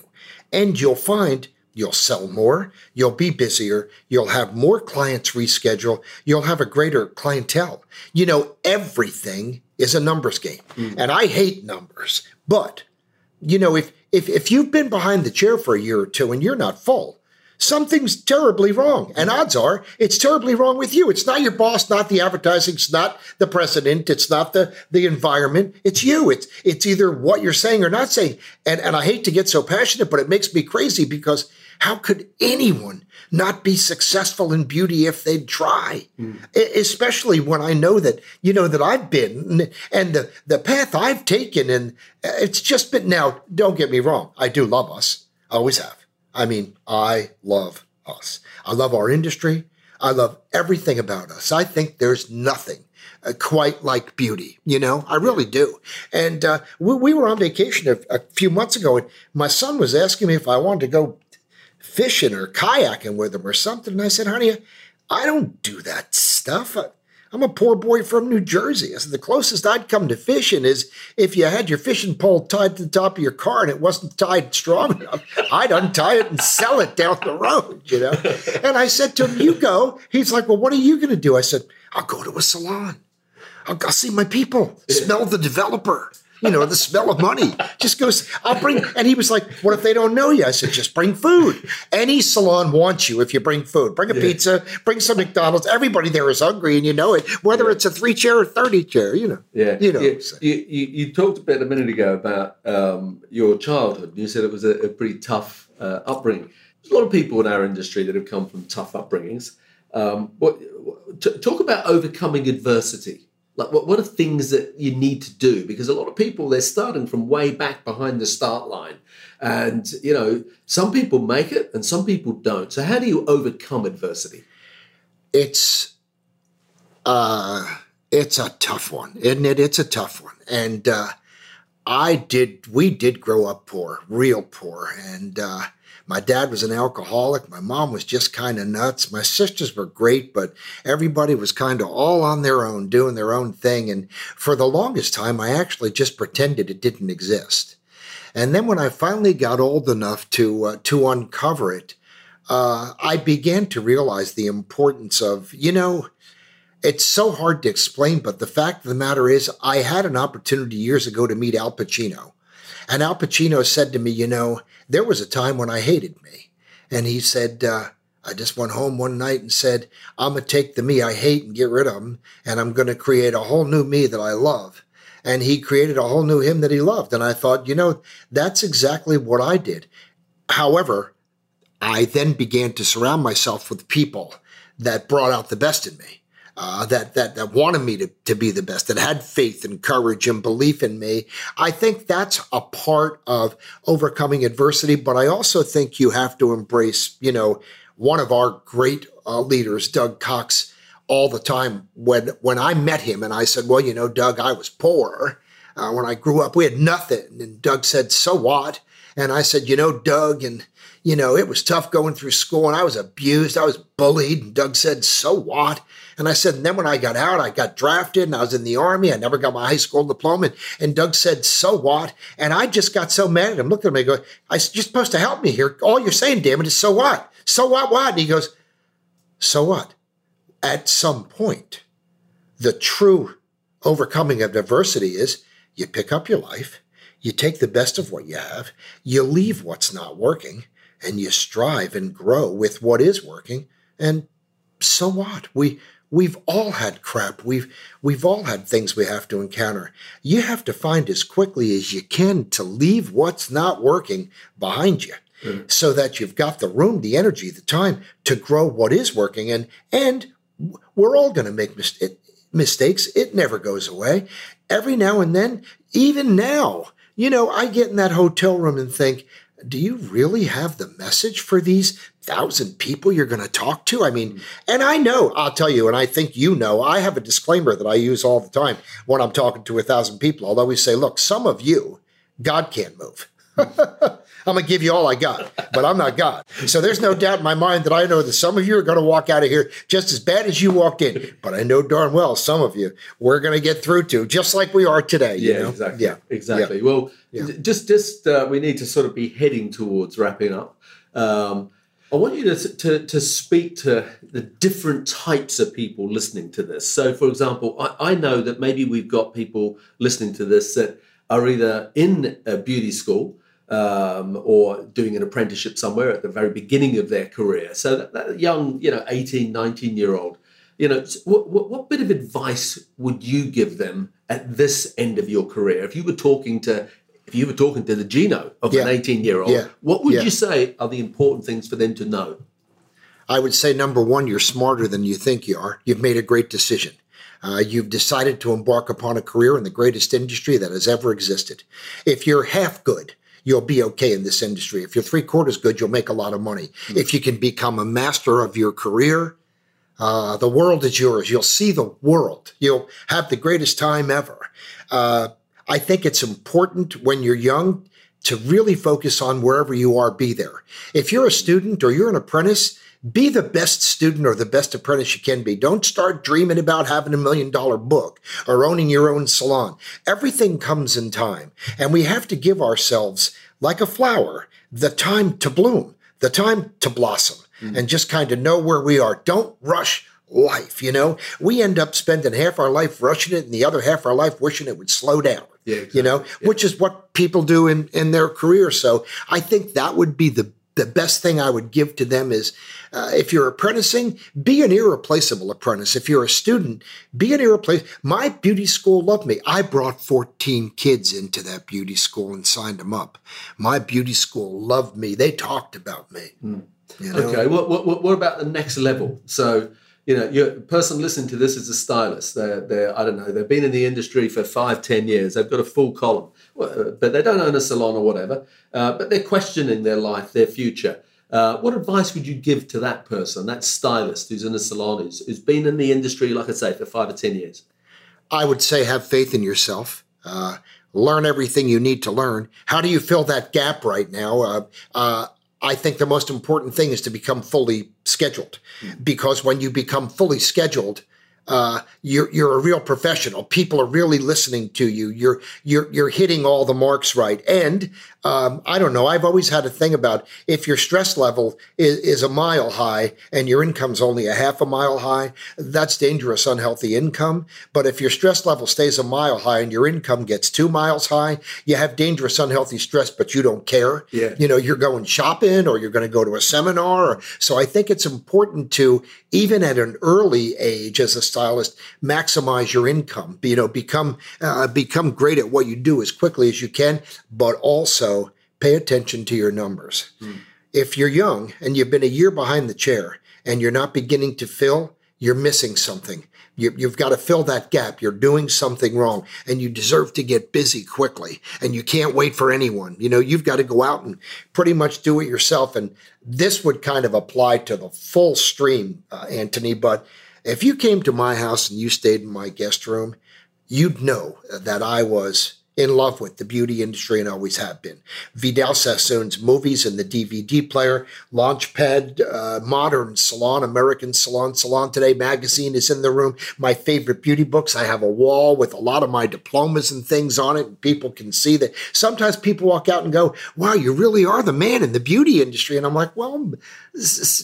And you'll find you'll sell more, you'll be busier, you'll have more clients reschedule, you'll have a greater clientele. You know, everything is a numbers game. Mm. And I hate numbers. But, you know, if if if you've been behind the chair for a year or two and you're not full, something's terribly wrong. And odds are it's terribly wrong with you. It's not your boss, not the advertising, it's not the president, it's not the, the environment. It's you. It's it's either what you're saying or not saying. And and I hate to get so passionate, but it makes me crazy because how could anyone not be successful in beauty if they'd try? Mm. Especially when I know that, you know, that I've been and the, the path I've taken. And it's just been now, don't get me wrong. I do love us. I always have. I mean, I love us. I love our industry. I love everything about us. I think there's nothing uh, quite like beauty. You know, I really do. And uh, we, we, were on vacation a, a, few months ago, and my son was asking me if I wanted to go fishing or kayaking with him or something. And I said, honey, I don't do that stuff. I'm a poor boy from New Jersey. I said, the closest I'd come to fishing is if you had your fishing pole tied to the top of your car and it wasn't tied strong enough, I'd untie it and sell it down the road, you know? And I said to him, you go. He's like, well, what are you going to do? I said, I'll go to a salon. I'll, I'll see my people, smell the developer you know, the smell of money. Just goes, I'll bring, and he was like, what if they don't know you? I said, just bring food. Any salon wants you if you bring food. Bring a yeah. pizza, bring some McDonald's. Everybody there is hungry and you know it, whether yeah. it's a three chair or 30 chair, you know. Yeah. You know. You, you, you, talked a bit a minute ago about um, your childhood. You said it was a, a pretty tough uh, upbringing. there's a lot of people in our industry that have come from tough upbringings. Um, what, t- talk about overcoming adversity. Like, what, what are things that you need to do? Because a lot of people, they're starting from way back behind the start line. And, you know, some people make it and some people don't. So, how do you overcome adversity? It's, uh, it's a tough one, isn't it? It's a tough one. And, uh, I did, we did grow up poor, real poor. And, uh, my dad was an alcoholic. My mom was just kind of nuts. My sisters were great, but everybody was kind of all on their own, doing their own thing. And for the longest time, I actually just pretended it didn't exist. And then when I finally got old enough to uh, to uncover it, uh, I began to realize the importance of you know. It's so hard to explain, but the fact of the matter is, I had an opportunity years ago to meet Al Pacino. And Al Pacino said to me, You know, there was a time when I hated me. And he said, uh, I just went home one night and said, I'm going to take the me I hate and get rid of him. And I'm going to create a whole new me that I love. And he created a whole new him that he loved. And I thought, you know, that's exactly what I did. However, I then began to surround myself with people that brought out the best in me uh, that that that wanted me to to be the best, that had faith and courage and belief in me. I think that's a part of overcoming adversity. But I also think you have to embrace, you know, one of our great uh, leaders, Doug Cox, all the time. When when I met him and I said, "Well, you know, Doug, I was poor." Uh, when I grew up, we had nothing. And Doug said, So what? And I said, You know, Doug, and, you know, it was tough going through school and I was abused. I was bullied. And Doug said, So what? And I said, and then when I got out, I got drafted and I was in the army. I never got my high school diploma. And Doug said, so what? And I just got so mad at him, looked at me and I go, you're supposed to help me here. All you're saying, damn it, is so what? So what, what? And he goes, so what? At some point, the true overcoming of adversity is you pick up your life, you take the best of what you have, you leave what's not working, and you strive and grow with what is working. And so what? We We've all had crap. We've we've all had things we have to encounter. You have to find as quickly as you can to leave what's not working behind you. Mm. So that you've got the room, the energy, the time to grow what is working, and and we're all going to make mis- mistakes. It never goes away. Every now and then, even now, you know, I get in that hotel room and think, do you really have the message for these thousand people you're going to talk to? I mean, and I know, I'll tell you, and I think you know, I have a disclaimer that I use all the time when I'm talking to a thousand people. I'll always say, look, some of you, God can't move. <laughs> I'm going to give you all I got, but I'm not God. So there's no doubt in my mind that I know that some of you are going to walk out of here just as bad as you walked in. But I know darn well some of you we're going to get through to just like we are today. Yeah, know? exactly. Yeah, exactly. Yeah. Well, yeah. just just uh, we need to sort of be heading towards wrapping up. Um, I want you to, to, to speak to the different types of people listening to this. So, for example, I, I know that maybe we've got people listening to this that are either in a beauty school um, or doing an apprenticeship somewhere at the very beginning of their career. So that, that young, you know, 18, 19 year old, you know, what, what, what, bit of advice would you give them at this end of your career? If you were talking to, if you were talking to the Geno of yeah. an 18 year old, yeah. what would yeah. you say are the important things for them to know? I would say number one, you're smarter than you think you are. You've made a great decision. Uh, you've decided to embark upon a career in the greatest industry that has ever existed. If you're half good, you'll be okay in this industry. If you're three quarters good, you'll make a lot of money. Mm-hmm. If you can become a master of your career, uh, the world is yours. You'll see the world. You'll have the greatest time ever. Uh, I think it's important when you're young to really focus on wherever you are, be there. If you're a student or you're an apprentice, be the best student or the best apprentice you can be. Don't start dreaming about having a million dollar book or owning your own salon. Everything comes in time. And we have to give ourselves, like a flower, the time to bloom, the time to blossom, mm-hmm. and just kind of know where we are. Don't rush life, you know? We end up spending half our life rushing it and the other half our life wishing it would slow down. Yeah, exactly. You know, yeah. which is what people do in, in their career. So I think that would be the the best thing I would give to them is uh, if you're apprenticing, be an irreplaceable apprentice. If you're a student, be an irreplaceable. My beauty school loved me. I brought 14 kids into that beauty school and signed them up. My beauty school loved me. They talked about me. Mm. You know? Okay. What, what, what about the next level? So, you know, your person listening to this is a stylist. They're, they're, I don't know, they've been in the industry for five, ten years. They've got a full column, but they don't own a salon or whatever. Uh, but they're questioning their life, their future. Uh, what advice would you give to that person, that stylist who's in a salon, who's, who's been in the industry, like I say, for five or 10 years? I would say have faith in yourself. Uh, learn everything you need to learn. How do you fill that gap right now? Uh, uh I think the most important thing is to become fully scheduled mm. because when you become fully scheduled, uh, you're you're a real professional. People are really listening to you. You're you're you're hitting all the marks right. And um, I don't know. I've always had a thing about if your stress level is, is a mile high and your income's only a half a mile high, that's dangerous, unhealthy income. But if your stress level stays a mile high and your income gets two miles high, you have dangerous, unhealthy stress, but you don't care. Yeah. You know, you're going shopping or you're going to go to a seminar. so I think it's important to even at an early age as a stylist, maximize your income. You know, become uh, become great at what you do as quickly as you can, but also pay attention to your numbers. Mm. If you're young and you've been a year behind the chair and you're not beginning to fill, you're missing something. You, have got to fill that gap. You're doing something wrong and you deserve to get busy quickly and you can't wait for anyone. You know, you've got to go out and pretty much do it yourself. And this would kind of apply to the full stream, uh, Anthony. But if you came to my house and you stayed in my guest room, you'd know that I was in love with the beauty industry and always have been. Vidal Sassoon's movies and the DVD player, Launchpad, uh, Modern Salon, American Salon, Salon Today magazine is in the room. My favorite beauty books. I have a wall with a lot of my diplomas and things on it. And people can see that. Sometimes people walk out and go, wow, you really are the man in the beauty industry. And I'm like, well,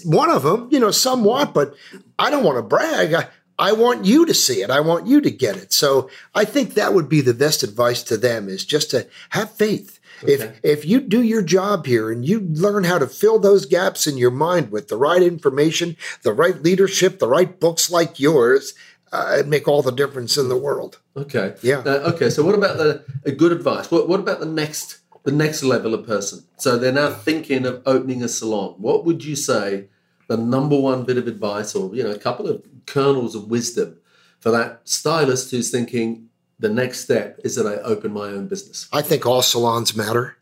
one of them, you know, somewhat, but I don't want to brag. I, I want you to see it. I want you to get it. So I think that would be the best advice to them is just to have faith. Okay. If if you do your job here and you learn how to fill those gaps in your mind with the right information, the right leadership, the right books like yours, uh, it'd make all the difference in the world. Okay. Yeah. Uh, okay. So what about the a good advice? What what about the next the next level of person? So they're now thinking of opening a salon. What would you say the number one bit of advice or you know a couple of kernels of wisdom for that stylist who's thinking the next step is that I open my own business? I think all salons matter.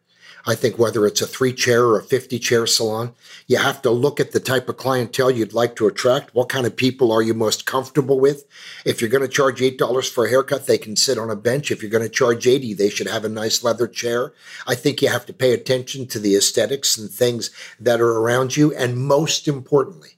I think whether it's a three chair or a 50 chair salon, you have to look at the type of clientele you'd like to attract. What kind of people are you most comfortable with? If you're going to charge $8 for a haircut, they can sit on a bench. If you're going to charge 80, they should have a nice leather chair. I think you have to pay attention to the aesthetics and things that are around you. And most importantly,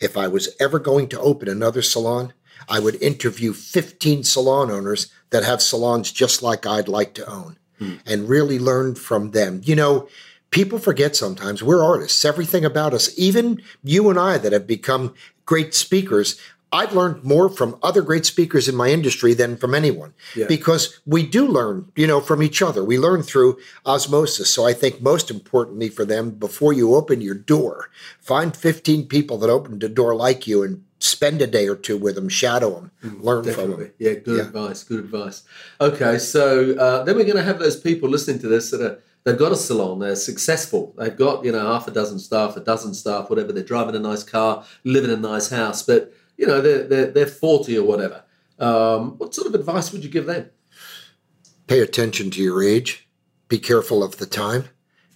if I was ever going to open another salon, I would interview 15 salon owners that have salons just like I'd like to own hmm. and really learn from them. You know, people forget sometimes we're artists. Everything about us, even you and I that have become great speakers, I've learned more from other great speakers in my industry than from anyone yeah. because we do learn, you know, from each other. We learn through osmosis. So I think most importantly for them, before you open your door, find 15 people that opened a door like you and spend a day or two with them, shadow them, mm, learn Definitely. from them. Yeah, good yeah. advice. Good advice. Okay, so uh, then we're going to have those people listening to this that are they've got a salon, they're successful, they've got you know half a dozen staff, a dozen staff, whatever. They're driving a nice car, living in a nice house, but you know they're they're, they're forty or whatever. Um, what sort of advice would you give them? Pay attention to your age. Be careful of the time.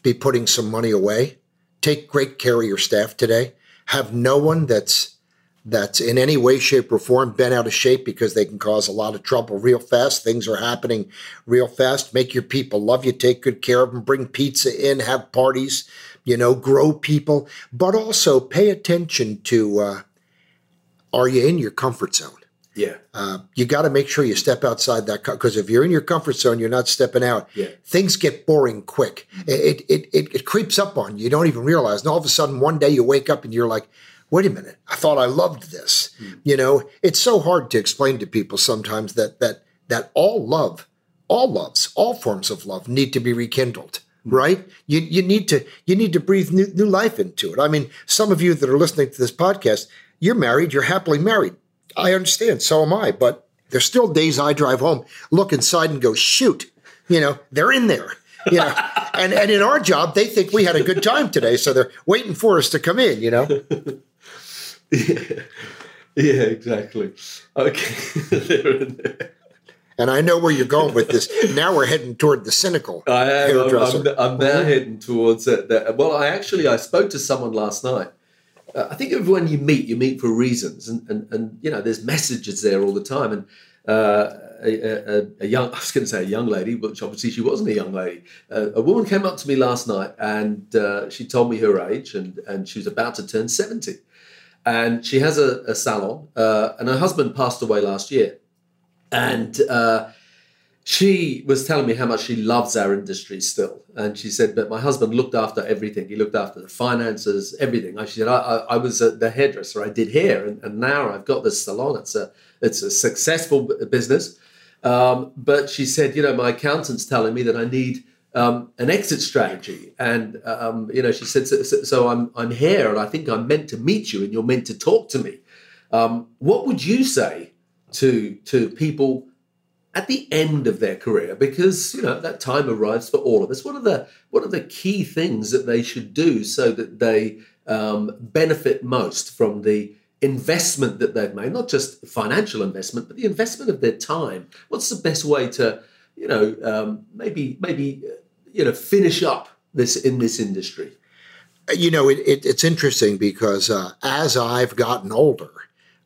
Be putting some money away. Take great care of your staff today. Have no one that's that's in any way, shape, or form bent out of shape because they can cause a lot of trouble real fast. Things are happening real fast. Make your people love you, take good care of them, bring pizza in, have parties, you know, grow people, but also pay attention to uh, are you in your comfort zone? Yeah. Uh, you got to make sure you step outside that because if you're in your comfort zone, you're not stepping out. Yeah. Things get boring quick. It, it, it, it creeps up on you. You don't even realize. And all of a sudden, one day you wake up and you're like, wait a minute, I thought I loved this. Mm. You know, it's so hard to explain to people sometimes that that that all love, all loves, all forms of love need to be rekindled. right? You you need to you need to breathe new, new life into it. I mean, some of you that are listening to this podcast, you're married, you're happily married. I understand, so am I, but there's still days I drive home, look inside and go, shoot, you know, they're in there. You know, <laughs> and, and in our job, they think we had a good time today, so they're waiting for us to come in, you know. <laughs> yeah. <laughs> yeah, exactly. Okay. <laughs> and I know where you're going with this. Now we're heading toward the cynical. I am. I'm, I'm, I'm, now heading towards it. That, well, I actually I spoke to someone last night. Uh, I think everyone you meet, you meet for reasons, and, and and you know, there's messages there all the time. And uh, a, a, a, young, <laughs> I was going to say a young lady, which obviously she wasn't a young lady. Uh, a woman came up to me last night, and uh, she told me her age, and and she was about to turn seventy, and she has a, a salon, uh, and her husband passed away last year and uh, she was telling me how much she loves our industry still. And she said, but my husband looked after everything. He looked after the finances, everything. I, she said, I, I, I was the hairdresser. I did hair, and, and, now I've got this salon. It's a it's a successful business. Um, but she said, you know, my accountant's telling me that I need um, an exit strategy, and um, you know, she said, so, so, I'm I'm here, and I think I'm meant to meet you, and you're meant to talk to me. Um, what would you say to to people at the end of their career? Because you know that time arrives for all of us. What are the what are the key things that they should do so that they um, benefit most from the investment that they've made? Not just financial investment but the investment of their time. What's the best way to you know um, maybe maybe uh, you know finish up this in this industry you know it, it, it's interesting because uh, as i've gotten older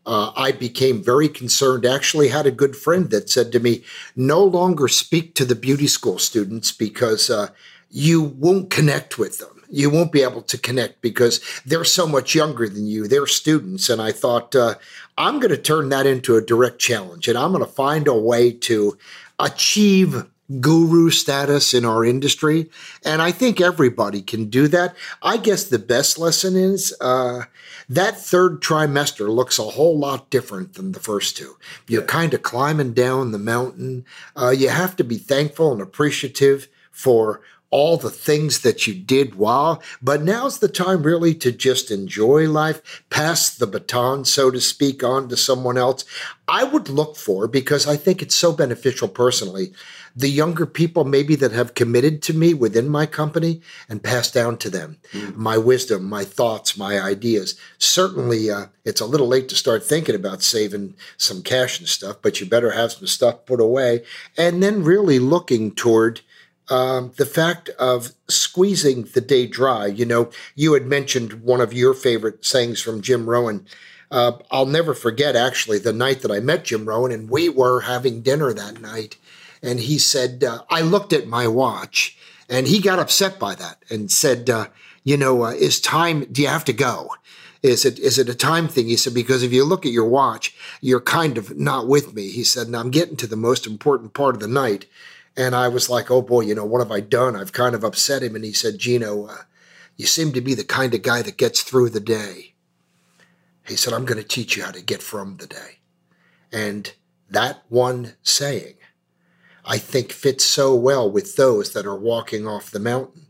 uh, I became very concerned. Actually, had a good friend that said to me, "No longer speak to the beauty school students because uh, you won't connect with them. You won't be able to connect because they're so much younger than you. They're students." And I thought, uh, I'm going to turn that into a direct challenge, and I'm going to find a way to achieve guru status in our industry. And I think everybody can do that. I guess the best lesson is uh, that third trimester looks a whole lot different than the first two. You're yeah. kind of climbing down the mountain. Uh, you have to be thankful and appreciative for all the things that you did while, but now's the time really to just enjoy life, pass the baton, so to speak, on to someone else. I would look for, because I think it's so beneficial personally, the younger people maybe that have committed to me within my company and pass down to them mm. my wisdom, my thoughts, my ideas. Certainly, uh, it's a little late to start thinking about saving some cash and stuff, but you better have some stuff put away. And then really looking toward um, the fact of squeezing the day dry. You know, you had mentioned one of your favorite sayings from Jim Rohn. Uh, I'll never forget actually the night that I met Jim Rohn, and we were having dinner that night and he said, uh, I looked at my watch, and he got upset by that and said, uh, you know, uh, is time, do you have to go? Is it is it a time thing? He said, because if you look at your watch, you're kind of not with me. He said, and I'm getting to the most important part of the night. And I was like, oh boy, you know, what have I done? I've kind of upset him. And he said, Geno, uh, you seem to be the kind of guy that gets through the day. He said, I'm going to teach you how to get from the day. And that one saying I think fits so well with those that are walking off the mountain.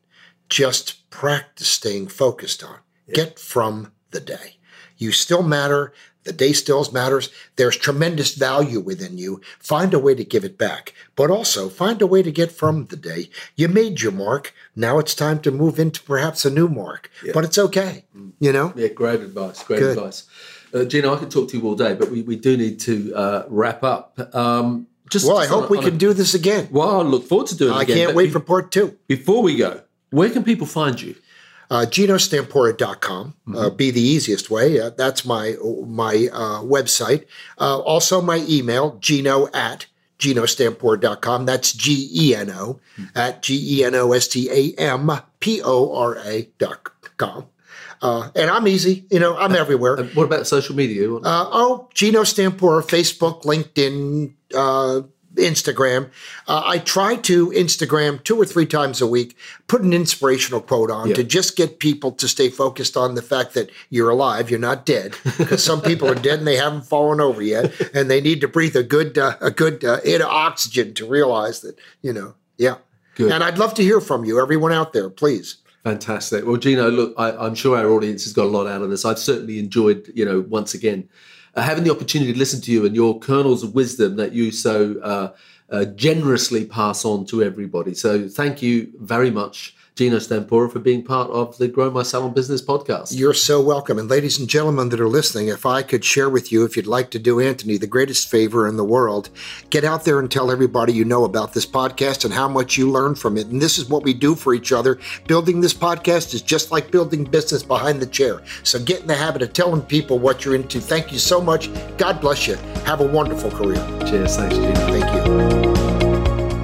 Just practice staying focused on. Yeah. Get from the day. You still matter. The day still matters. There's tremendous value within you. Find a way to give it back, but also find a way to get from the day. You made your mark. Now it's time to move into perhaps a new mark, yeah. but it's okay. You know? Yeah, great advice. Great Good. advice. Uh, Geno, I could talk to you all day, but we, we do need to uh, wrap up. Um, just well, I hope we can a, do this again. Well, I look forward to doing it I again. I can't wait be, for part two. Before we go, where can people find you? Uh, GenoStampora.com mm-hmm. uh, be the easiest way. Uh, that's my my uh, website. Uh, also, my email, Geno at GenoStampora.com. That's G E N O mm-hmm. at G E N O S T A M P O R A dot com. Uh, and I'm easy, you know, I'm everywhere. what about social media? Uh, oh, Geno Stampora, Facebook, LinkedIn, uh, Instagram. Uh, I try to Instagram two or three times a week, put an inspirational quote on yeah. to just get people to stay focused on the fact that you're alive, you're not dead, because some people are dead and they haven't fallen over yet, and they need to breathe a good uh, a good uh, air of oxygen to realize that you know, yeah. Good. And I'd love to hear from you, everyone out there, please. Fantastic. Well, Geno, look, I, am sure our audience has got a lot out of this. I've certainly enjoyed, you know, once again, uh, having the opportunity to listen to you and your kernels of wisdom that you so uh, uh, generously pass on to everybody. So thank you very much Geno Stampora for being part of the Grow My Salon Business podcast. You're so welcome. And ladies and gentlemen that are listening, if I could share with you, if you'd like to do Anthony the greatest favor in the world, get out there and tell everybody you know about this podcast and how much you learn from it. And this is what we do for each other. Building this podcast is just like building business behind the chair. So get in the habit of telling people what you're into. Thank you so much. God bless you. Have a wonderful career. Cheers. Thanks, Geno. Thank you.